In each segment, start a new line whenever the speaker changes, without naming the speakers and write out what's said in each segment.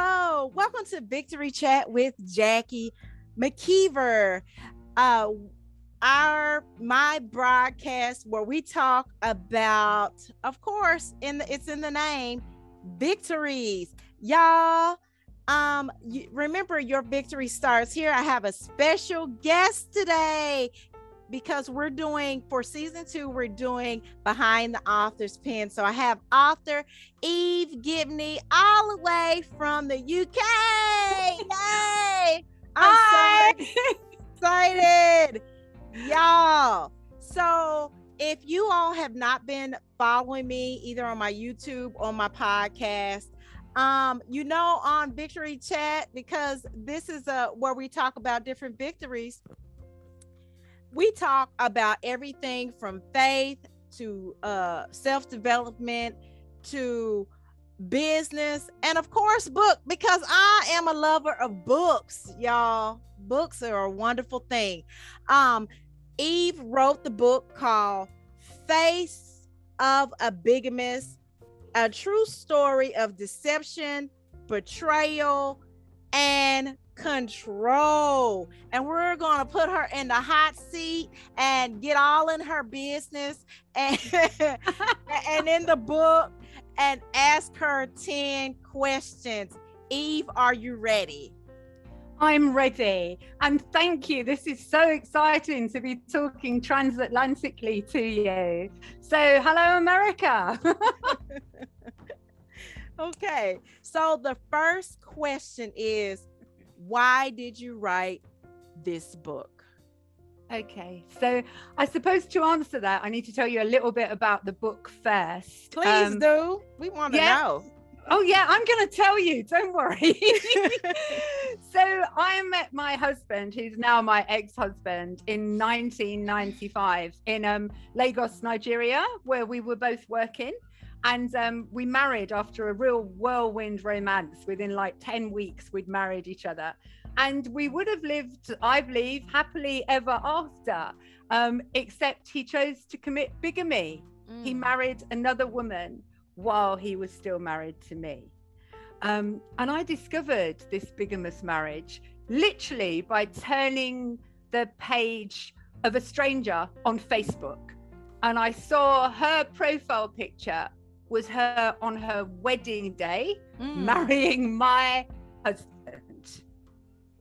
Hello, welcome to Victory Chat with Jackie McKeever. Uh, our my broadcast where we talk about, of course, in the it's in the name, victories, y'all. Um, you, remember your victory starts here. I have a special guest today because we're doing for season two, we're doing behind the author's pen. So I have author Eve Gibney all the way from the UK. Yay! I'm so excited, y'all. So if you all have not been following me either on my YouTube or my podcast, um, you know, on Victory Chat, because this is a where we talk about different victories we talk about everything from faith to uh, self development to business and of course book because i am a lover of books y'all. Books are a wonderful thing. Um eve wrote the book called face of a bigamist a true story of deception betrayal and control. And we're going to put her in the hot seat and get all in her business and, and in the book and ask her 10 questions. Eve, are you ready?
I'm ready. And thank you. This is so exciting to be talking transatlantically to you. So, hello, America.
okay. So, the first question is why did you write this book?
Okay, so I suppose to answer that, I need to tell you a little bit about the book first.
Please um, do. We want to yeah. know.
Oh, yeah, I'm going to tell you. Don't worry. so I met my husband, who's now my ex husband, in 1995 in um, Lagos, Nigeria, where we were both working. And um, we married after a real whirlwind romance. Within like 10 weeks, we'd married each other. And we would have lived, I believe, happily ever after, um, except he chose to commit bigamy. Mm. He married another woman while he was still married to me. Um, and I discovered this bigamous marriage literally by turning the page of a stranger on Facebook. And I saw her profile picture was her on her wedding day mm. marrying my husband.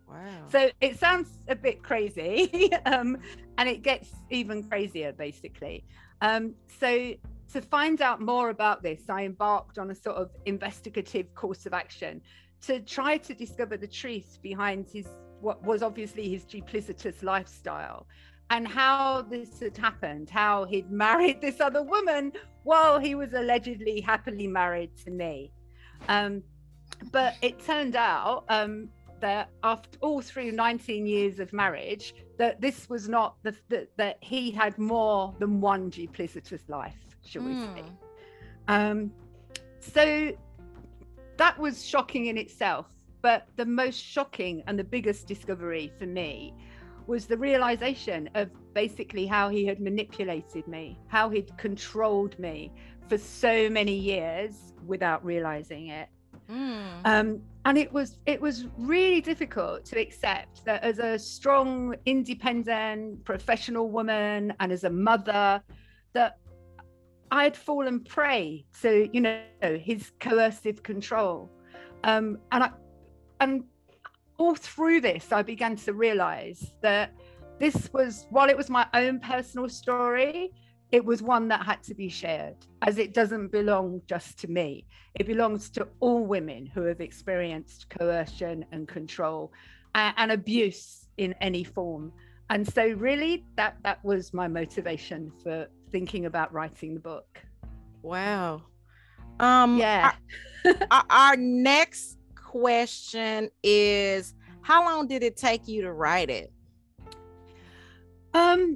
Wow.
So it sounds a bit crazy. um, and it gets even crazier, basically. Um, so to find out more about this, I embarked on a sort of investigative course of action to try to discover the truth behind his what was obviously his duplicitous lifestyle and how this had happened, how he'd married this other woman while he was allegedly happily married to me. Um, but it turned out um, that after all through 19 years of marriage, that this was not the, the that he had more than one duplicitous life, shall we mm. say? Um, so that was shocking in itself. But the most shocking and the biggest discovery for me was the realization of basically how he had manipulated me, how he'd controlled me for so many years without realizing it. Mm. Um, and it was it was really difficult to accept that as a strong, independent, professional woman and as a mother, that I had fallen prey to you know his coercive control. Um, and I and all through this, I began to realize that this was, while it was my own personal story, it was one that had to be shared, as it doesn't belong just to me. It belongs to all women who have experienced coercion and control and, and abuse in any form. And so, really, that that was my motivation for thinking about writing the book.
Wow. Um, yeah. our, our next question is how long did it take you to write it?
Um,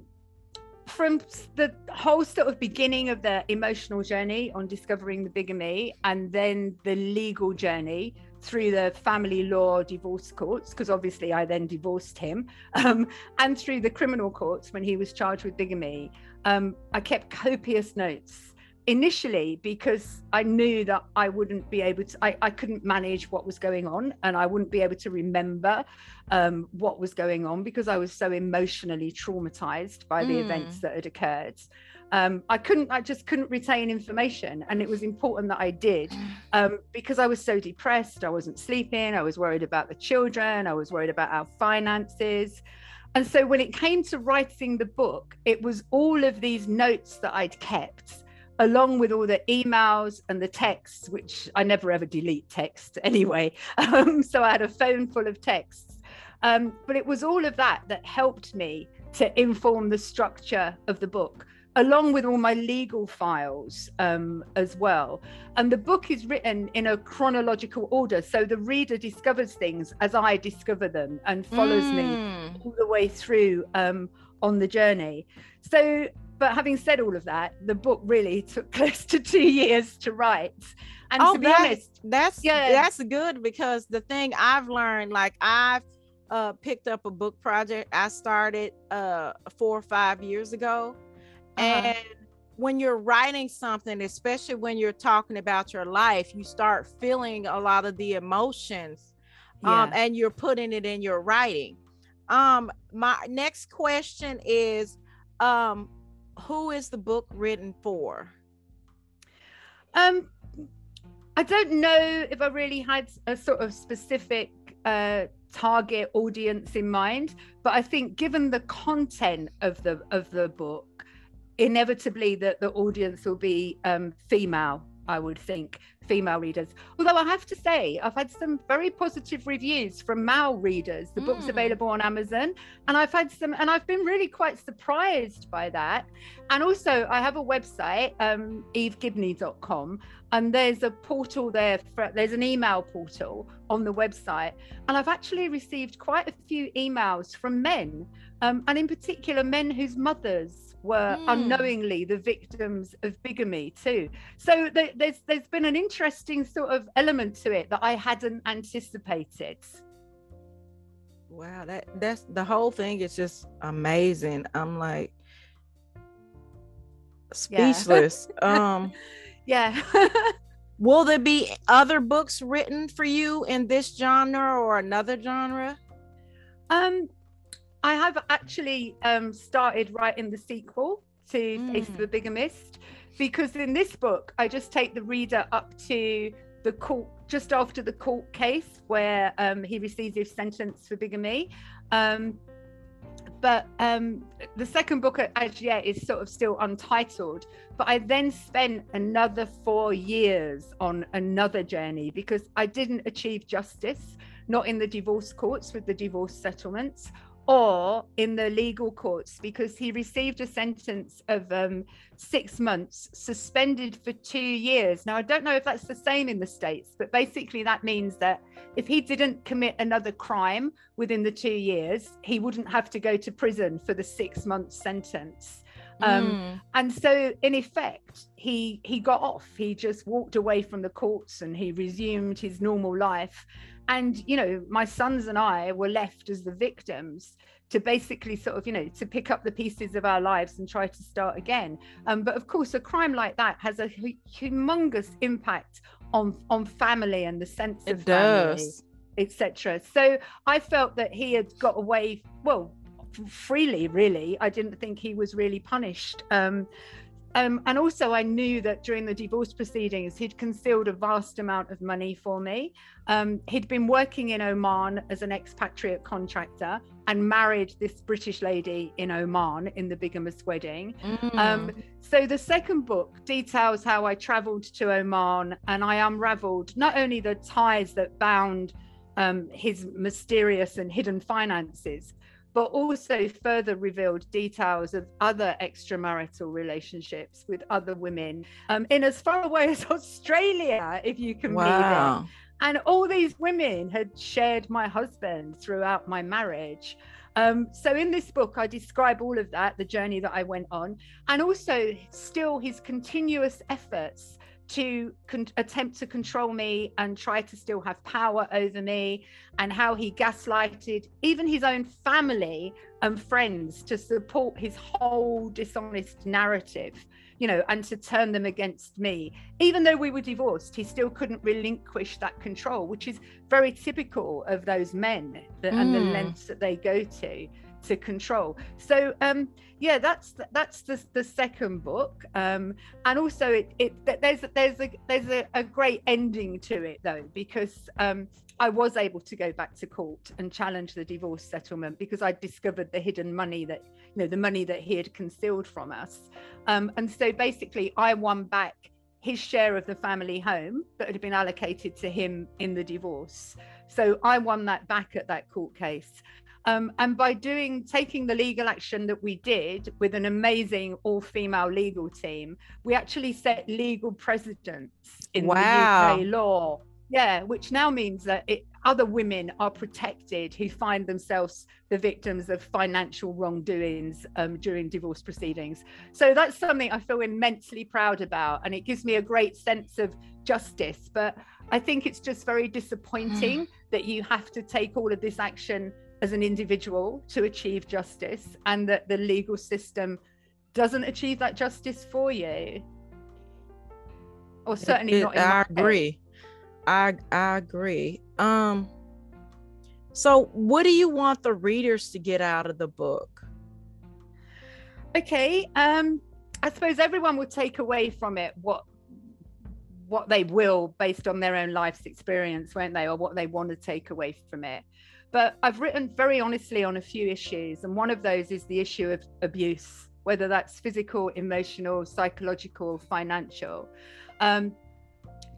from the whole sort of beginning of the emotional journey on discovering the bigamy and then the legal journey through the family law divorce courts because obviously i then divorced him um, and through the criminal courts when he was charged with bigamy um, i kept copious notes initially because I knew that I wouldn't be able to, I, I couldn't manage what was going on and I wouldn't be able to remember um, what was going on because I was so emotionally traumatized by the mm. events that had occurred. Um, I couldn't, I just couldn't retain information. And it was important that I did um, because I was so depressed. I wasn't sleeping. I was worried about the children. I was worried about our finances. And so when it came to writing the book, it was all of these notes that I'd kept along with all the emails and the texts, which I never ever delete text anyway. Um, so I had a phone full of texts. Um, but it was all of that that helped me to inform the structure of the book, along with all my legal files um, as well. And the book is written in a chronological order. So the reader discovers things as I discover them and follows mm. me all the way through um, on the journey. So but having said all of that, the book really took close to two years to write. And oh, to be that, honest,
that's yeah, that's good because the thing I've learned, like I've uh, picked up a book project I started uh, four or five years ago, uh-huh. and when you're writing something, especially when you're talking about your life, you start feeling a lot of the emotions, um, yeah. um, and you're putting it in your writing. Um, my next question is, um, who is the book written for?
Um, I don't know if I really had a sort of specific uh, target audience in mind, but I think given the content of the of the book, inevitably that the audience will be um, female. I would think female readers. Although I have to say, I've had some very positive reviews from male readers. The mm. book's available on Amazon, and I've had some, and I've been really quite surprised by that. And also, I have a website, um, evegibney.com, and there's a portal there. For, there's an email portal on the website, and I've actually received quite a few emails from men, um, and in particular, men whose mothers were mm. unknowingly the victims of bigamy too. So th- there's there's been an interesting sort of element to it that I hadn't anticipated.
Wow, that that's the whole thing is just amazing. I'm like speechless. Yeah. um
yeah.
Will there be other books written for you in this genre or another genre?
Um I have actually um, started writing the sequel to mm. Face of a Bigamist because in this book, I just take the reader up to the court just after the court case where um, he receives his sentence for bigamy. Um, but um, the second book, as yet, is sort of still untitled. But I then spent another four years on another journey because I didn't achieve justice, not in the divorce courts with the divorce settlements or in the legal courts because he received a sentence of um, six months suspended for two years. Now, I don't know if that's the same in the States, but basically that means that if he didn't commit another crime within the two years, he wouldn't have to go to prison for the six month sentence. Um, mm. And so, in effect, he he got off. He just walked away from the courts and he resumed his normal life and you know my sons and i were left as the victims to basically sort of you know to pick up the pieces of our lives and try to start again. Um, but of course a crime like that has a humongous impact on on family and the sense it of family etc so i felt that he had got away well freely really. I didn't think he was really punished. Um, um, and also, I knew that during the divorce proceedings, he'd concealed a vast amount of money for me. Um, he'd been working in Oman as an expatriate contractor and married this British lady in Oman in the bigamous wedding. Mm. Um, so, the second book details how I traveled to Oman and I unraveled not only the ties that bound um, his mysterious and hidden finances, but also further revealed details of other extramarital relationships with other women um, in as far away as Australia, if you can wow. believe it. And all these women had shared my husband throughout my marriage. Um, so in this book, I describe all of that, the journey that I went on, and also still his continuous efforts to con- attempt to control me and try to still have power over me, and how he gaslighted even his own family and friends to support his whole dishonest narrative. you know, and to turn them against me. Even though we were divorced, he still couldn't relinquish that control, which is very typical of those men that, mm. and the mm. lengths that they go to to control. So um, yeah, that's that's the, the second book, um, and also it, it there's there's a there's a, a great ending to it though because um, I was able to go back to court and challenge the divorce settlement because I discovered the hidden money that you know the money that he had concealed from us, um, and so basically I won back his share of the family home that had been allocated to him in the divorce. So I won that back at that court case. Um, and by doing taking the legal action that we did with an amazing all-female legal team, we actually set legal precedents in wow. the UK law. Yeah, which now means that it, other women are protected who find themselves the victims of financial wrongdoings um, during divorce proceedings. So that's something I feel immensely proud about, and it gives me a great sense of justice. But I think it's just very disappointing that you have to take all of this action as an individual to achieve justice and that the legal system doesn't achieve that justice for you? Or certainly it, not
i agree. i i agree. Um so what do you want the readers to get out of the book?
Okay um i suppose everyone will take away from it what what they will based on their own life's experience won't they? Or what they want to take away from it but I've written very honestly on a few issues, and one of those is the issue of abuse, whether that's physical, emotional, psychological, financial. Um,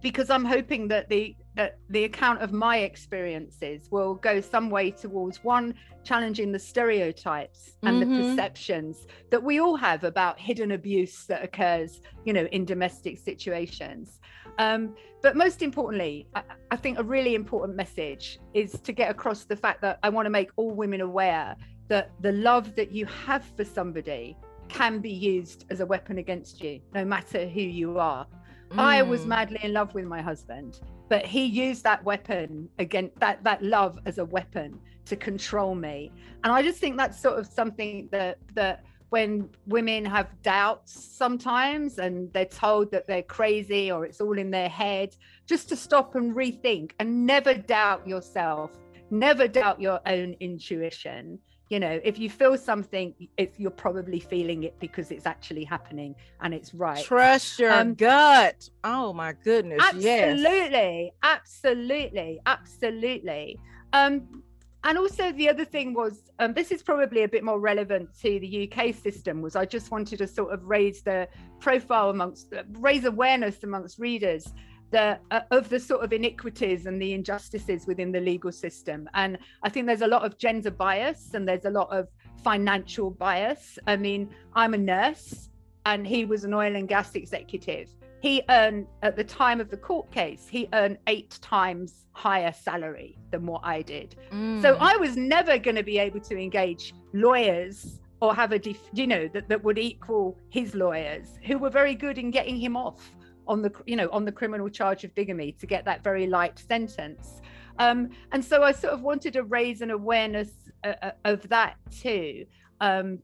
because I'm hoping that the that the account of my experiences will go some way towards one challenging the stereotypes and mm-hmm. the perceptions that we all have about hidden abuse that occurs, you know, in domestic situations. Um, but most importantly, I, I, think a really important message is to get across the fact that I want to make all women aware that the love that you have for somebody can be used as a weapon against you, no matter who you are. Mm. I was mm. madly in love with my husband, but he used that weapon against that that love as a weapon to control me. And I just think that's sort of something that that when women have doubts sometimes and they're told that they're crazy or it's all in their head, just to stop and rethink and never doubt yourself, never doubt your own intuition. You know, if you feel something, if you're probably feeling it because it's actually happening and it's right.
Trust your um, gut. Oh my goodness.
Absolutely. Yes. Absolutely. Absolutely. Um, and also the other thing was um, this is probably a bit more relevant to the uk system was i just wanted to sort of raise the profile amongst raise awareness amongst readers the, uh, of the sort of iniquities and the injustices within the legal system. And i think there's a lot of gender bias and there's a lot of financial bias. I mean i'm a nurse and he was an oil and gas executive he earned at the time of the court case he earned eight times higher salary than what i did. Mm. so i was never going to be able to engage lawyers or have a def- you know that, that would equal his lawyers who were very good in getting him off on the you know on the criminal charge of bigamy to get that very light sentence. Um, and so i sort of wanted to raise an awareness uh, uh of that too. Um,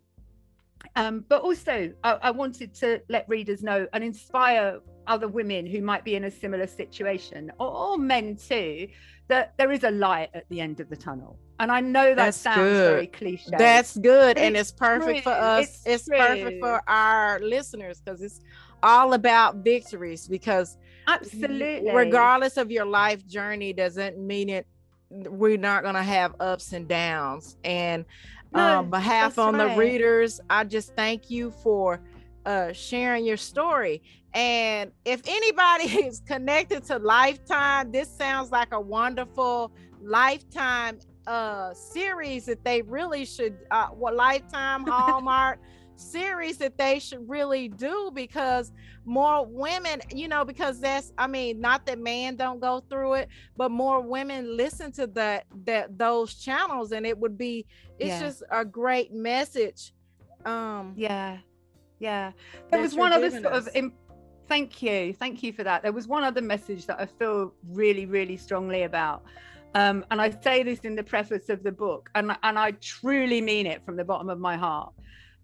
um, but also, I, I, wanted to let readers know and inspire other women who might be in a similar situation, or, or men too, that there is a light at the end of the tunnel. And I know that That's sounds good. very cliche.
That's good, and it's, it's perfect true. for us. It's, it's perfect for our listeners because it's all about victories. Because
absolutely,
regardless of your life journey, doesn't mean it we're not going to have ups and downs. And no, um, behalf on right. the readers, I just thank you for uh, sharing your story. And if anybody is connected to Lifetime, this sounds like a wonderful Lifetime uh, series that they really should. Uh, what Lifetime Hallmark series that they should really do because more women you know because that's i mean not that man don't go through it but more women listen to that that those channels and it would be it's yeah. just a great message um
yeah yeah there was one other sort us. of imp- thank you thank you for that there was one other message that i feel really really strongly about um, and I say this in the preface of the book, and, and I truly mean it from the bottom of my heart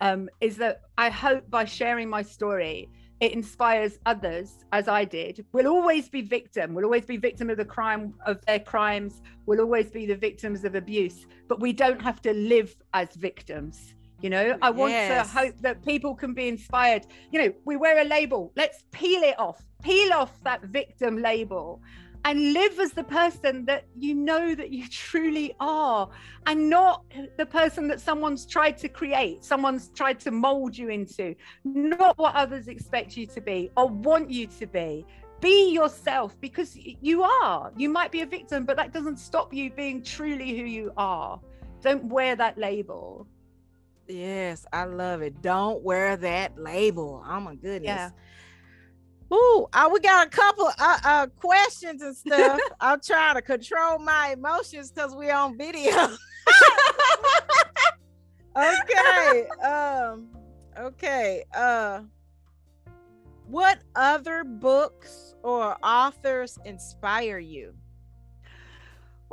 um, is that I hope by sharing my story it inspires others, as I did, we'll always be victim, we'll always be victim of the crime of their crimes, we'll always be the victims of abuse. But we don't have to live as victims. You know, I want yes. to hope that people can be inspired. You know, we wear a label. Let's peel it off, peel off that victim label and live as the person that you know that you truly are and not the person that someone's tried to create someone's tried to mold you into not what others expect you to be or want you to be be yourself because you are you might be a victim but that doesn't stop you being truly who you are don't wear that label
yes i love it don't wear that label oh my goodness yeah Ooh, uh, we got a couple uh, uh questions and stuff. I'm trying to control my emotions because we're on video. okay. Um, okay. Uh what other books or authors inspire you?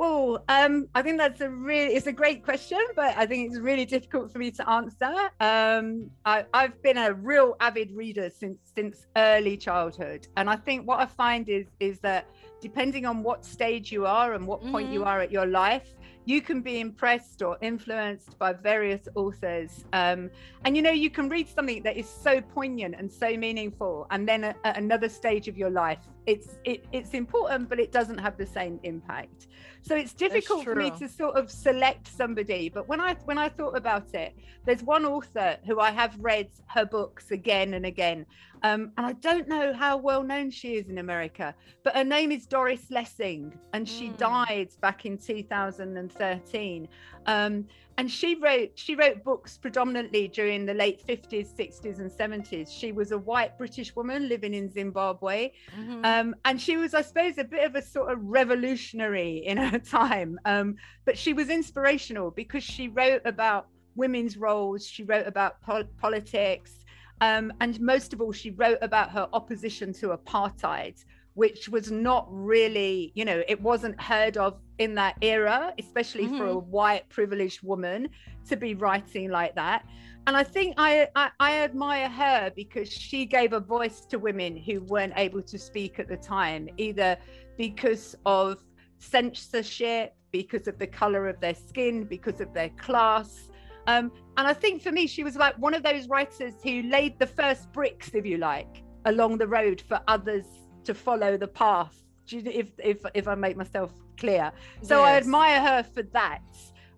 Well, um, I think that's a really it's a great question, but I think it's really difficult for me to answer. Um, I, have been a real avid reader since since early childhood, and I think what I find is is that depending on what stage you are and what point mm-hmm. you are at your life, you can be impressed or influenced by various authors. Um, and you know, you can read something that is so poignant and so meaningful, and then at, at another stage of your life, it's it, it's important, but it doesn't have the same impact. So it's difficult for me to sort of select somebody. But when I when I thought about it, there's one author who I have read her books again and again, um, and I don't know how well known she is in America, but her name is Doris Lessing, and she mm. died back in 2013. Um, and she wrote she wrote books predominantly during the late 50s 60s and 70s she was a white british woman living in zimbabwe mm-hmm. um, and she was i suppose a bit of a sort of revolutionary in her time um, but she was inspirational because she wrote about women's roles she wrote about po- politics um, and most of all she wrote about her opposition to apartheid which was not really, you know, it wasn't heard of in that era, especially mm-hmm. for a mm-hmm. white privileged woman to be writing like that. And I think I, I, I admire her because she gave a voice to women who weren't able to speak at the time, either because of censorship, because of the color of their skin, because of their class. Um, and I think for me, she was like one of those writers who laid the first bricks, if you like, along the road for others to follow the path. If if if i make myself clear. So yes. i admire her for that.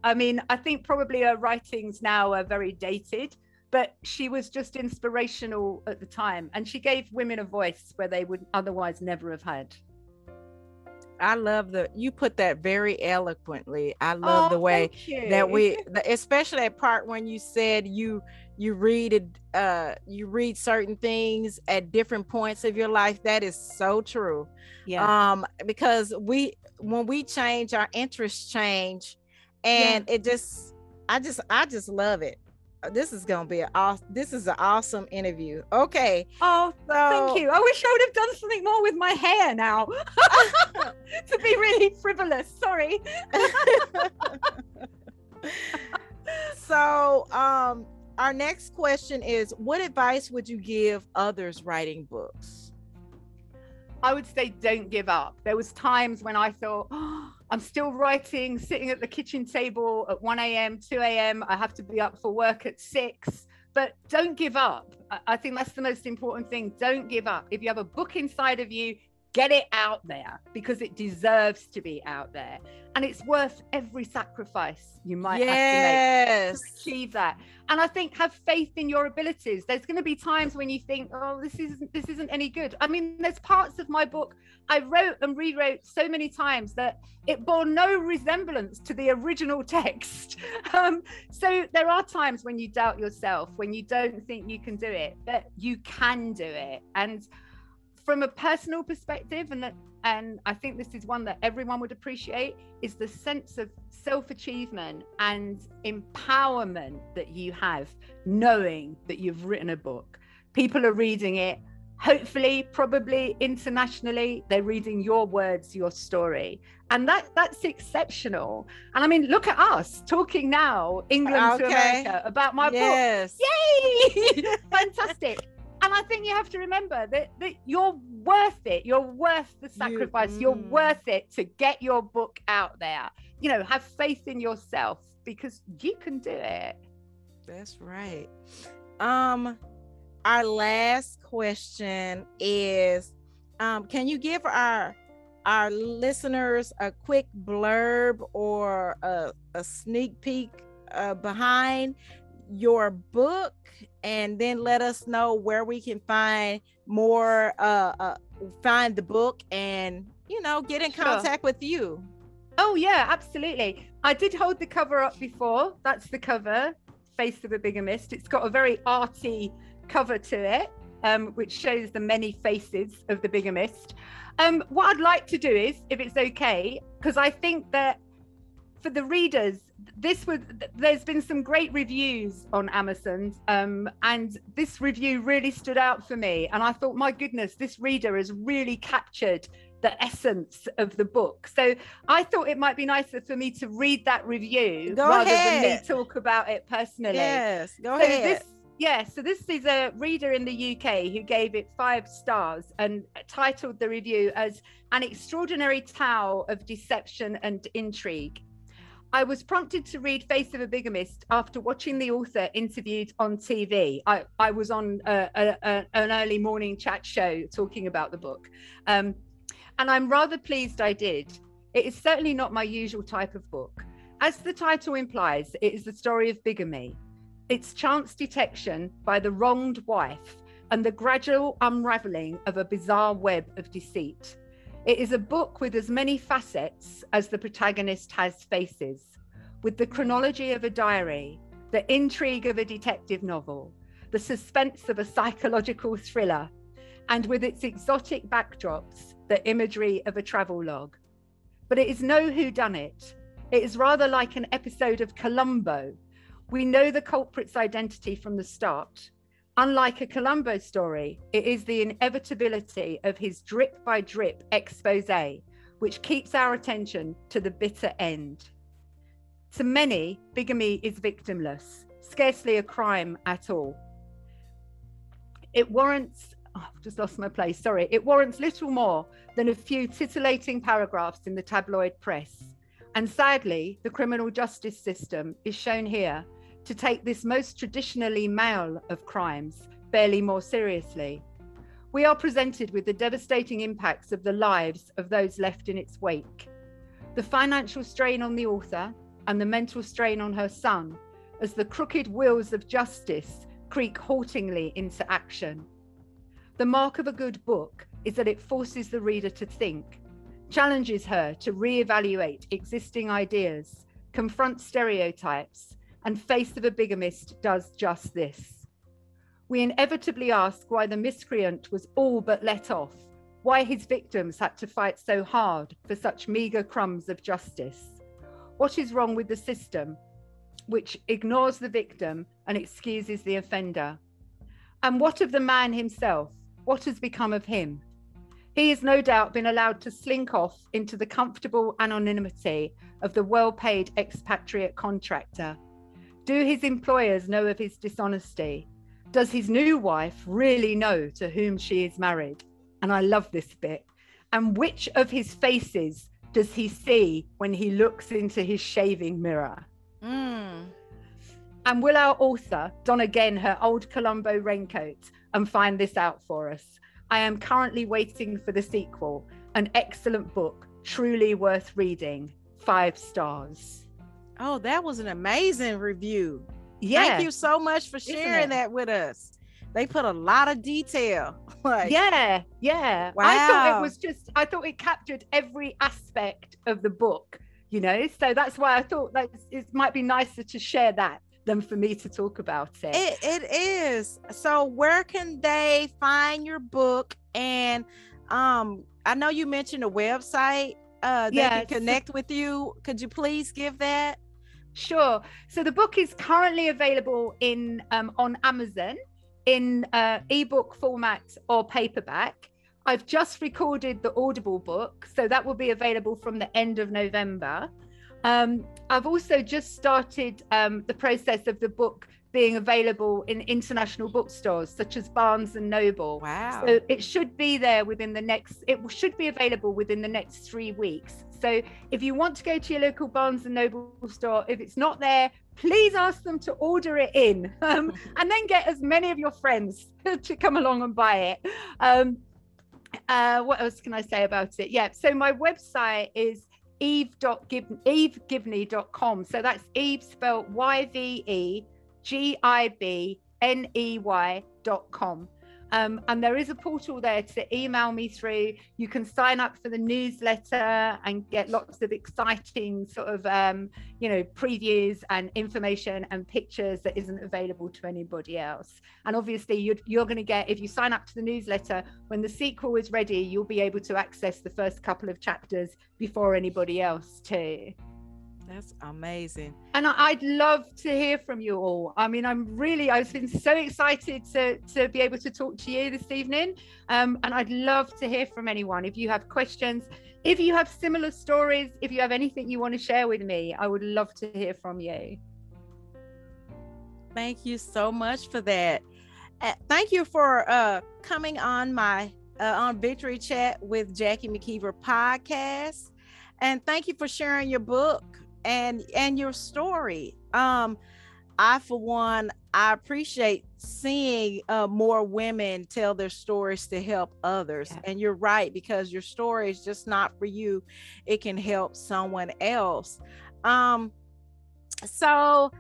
I mean i think probably her writings now are very dated but she was just inspirational at the time. And she gave women a voice where they would otherwise never have had
I love the you put that very eloquently. I love oh, the way that we especially that part when you said you you read it uh you read certain things at different points of your life that is so true yeah um because we when we change our interests change and yeah. it just i just i just love it this is gonna be an awesome this is an awesome interview. Okay
oh so, thank you. I wish i would have done something more with my hair now. To be really frivolous sorry.
So um our next question is what advice would you give others writing books?
I would say don't give up. There was times when i thought oh, i'm still writing sitting at the kitchen table at 1 a.m 2 a.m i have to be up for work at 6 but don't give up. I think that's the most important thing. Don't give up. If you have a book inside of you get it out there because it deserves to be out there. And it's worth every sacrifice you might yes. have to make to achieve that. And i think have faith in your abilities. There's going to be times when you think oh this isn't this isn't any good. I mean there's parts of my book i wrote and rewrote so many times that it bore no resemblance to the original text. Um, so there are times when you doubt yourself when you don't think you can do it but you can do it. And from a personal perspective and that and i think this is one that everyone would appreciate is the sense of self-achievement and empowerment that you have knowing that you've written a book. People are reading it hopefully probably internationally they're reading your words your story. And that that's exceptional. And i mean look at us talking now england okay. to america about my yes. book yay! Fantastic and I think you have to remember that, that you're worth it. You're worth the sacrifice. You, are mm. worth it to get your book out there. You know, have faith in yourself because you can do it.
That's right. Um, our last question is um, can you give our our listeners a quick blurb or a, a sneak peek uh, behind your book and then let us know where we can find more uh, uh find the book and you know get in sure. contact with you.
Oh yeah absolutely. I did hold the cover up before. That's the cover face of a bigamist. It's got a very arty cover to it um, which shows the many faces of the bigamist. Um, what i'd like to do is if it's okay because i think that for the readers this was there's been some great reviews on amazon um, and this review really stood out for me and i thought my goodness this reader has really captured the essence of the book so i thought it might be nicer for me to read that review
go
rather
ahead.
than me talk about it personally
yes go so ahead
this, yeah, so this is a reader in the UK who gave it five stars and titled the review as An Extraordinary Tale of Deception and Intrigue. I was prompted to read Face of a Bigamist after watching the author interviewed on TV. I, I was on a, a, a, an early morning chat show talking about the book. Um, and I'm rather pleased I did. It is certainly not my usual type of book. As the title implies, it is the story of bigamy, its chance detection by the wronged wife, and the gradual unraveling of a bizarre web of deceit. It is a book with as many facets as the protagonist has faces, with the chronology of a diary, the intrigue of a detective novel, the suspense of a psychological thriller, and with its exotic backdrops, the imagery of a travel log. But it is no whodunit. It is rather like an episode of Columbo. We know the culprit's identity from the start, Unlike a Columbo story, it is the inevitability of his drip by drip expose which keeps our attention to the bitter end. To many, bigamy is victimless, scarcely a crime at all. It warrants, oh, I've just lost my place, sorry, it warrants little more than a few titillating paragraphs in the tabloid press. And sadly, the criminal justice system is shown here to take this most traditionally male of crimes barely more seriously. We are presented with the devastating impacts of the lives of those left in its wake. The financial strain on the author and the mental strain on her son as the crooked wheels of justice creak haltingly into action. The mark of a good book is that it forces the reader to think, challenges her to re-evaluate existing ideas, confront stereotypes, and Face of a Bigamist does just this. We inevitably ask why the miscreant was all but let off, why his victims had to fight so hard for such meagre crumbs of justice. What is wrong with the system, which ignores the victim and excuses the offender? And what of the man himself? What has become of him? He has no doubt been allowed to slink off into the comfortable anonymity of the well paid expatriate contractor do his employers know of his dishonesty? Does his new wife really know to whom she is married? And I love this bit. And which of his faces does he see when he looks into his shaving mirror? Mm. And will our author don again her old Columbo raincoat and find this out for us? I am currently waiting for the sequel, an excellent book, truly worth reading. Five stars.
Oh, that was an amazing review. Yeah. Thank you so much for sharing that with us. They put a lot of detail.
like, yeah, yeah. Wow. I thought it was just, I thought it captured every aspect of the book, you know? So that's why I thought that it might be nicer to share that than for me to talk about it.
It, it is. So where can they find your book? And um, I know you mentioned a website uh, they yes. can connect with you. Could you please give that?
Sure. So the book is currently available in um, on Amazon in uh, ebook format or paperback. I've just recorded the Audible book, so that will be available from the end of November. Um, I've also just started um, the process of the book being available in international bookstores such as Barnes and Noble.
Wow.
So it should be there within the next, it should be available within the next three weeks. So if you want to go to your local Barnes and Noble store, if it's not there, please ask them to order it in um, and then get as many of your friends to come along and buy it. Um, uh, what else can I say about it? Yeah, so my website is eve.gibney.com. So that's Eve spelled Y V E G I B N E Y.com. Um, and there is a portal there to email me through. You can sign up for the newsletter and get lots of exciting sort of, um, you know, previews and information and pictures that isn't available to anybody else. And obviously, you're, you're going to get, if you sign up to the newsletter, when the sequel is ready, you'll be able to access the first couple of chapters before anybody else, too.
That's amazing.
And I'd love to hear from you all. I mean, I'm really, I've been so excited to, to be able to talk to you this evening. Um, and I'd love to hear from anyone. If you have questions, if you have similar stories, if you have anything you want to share with me, I would love to hear from you.
Thank you so much for that. Uh, thank you for uh, coming on my uh, on Victory Chat with Jackie McKeever podcast. And thank you for sharing your book and and your story. Um i for one i appreciate seeing uh, more women tell their stories to help others. Yeah. and you're right because your story is just not for you. It can help someone else. Um so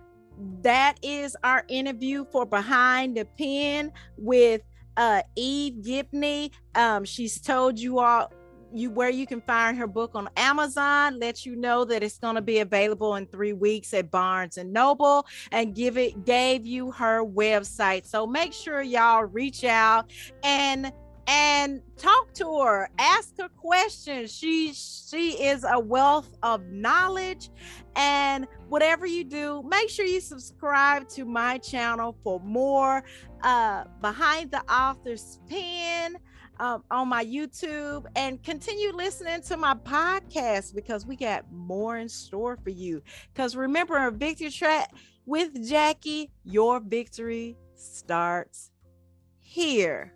that is our interview for behind the pen with uh eve gibney um she's told you all you where you can find her book on Amazon, let you know that it's going to be available in three weeks at Barnes and Noble, and give it gave you her website. So make sure y'all reach out and and talk to her. Ask her questions. She she is a wealth of knowledge. And whatever you do make sure you subscribe to my channel for more uh behind the author's pen um, on my YouTube and continue listening to my podcast because we got more in store for you. Because remember, a Victory Chat with Jackie, your victory starts here.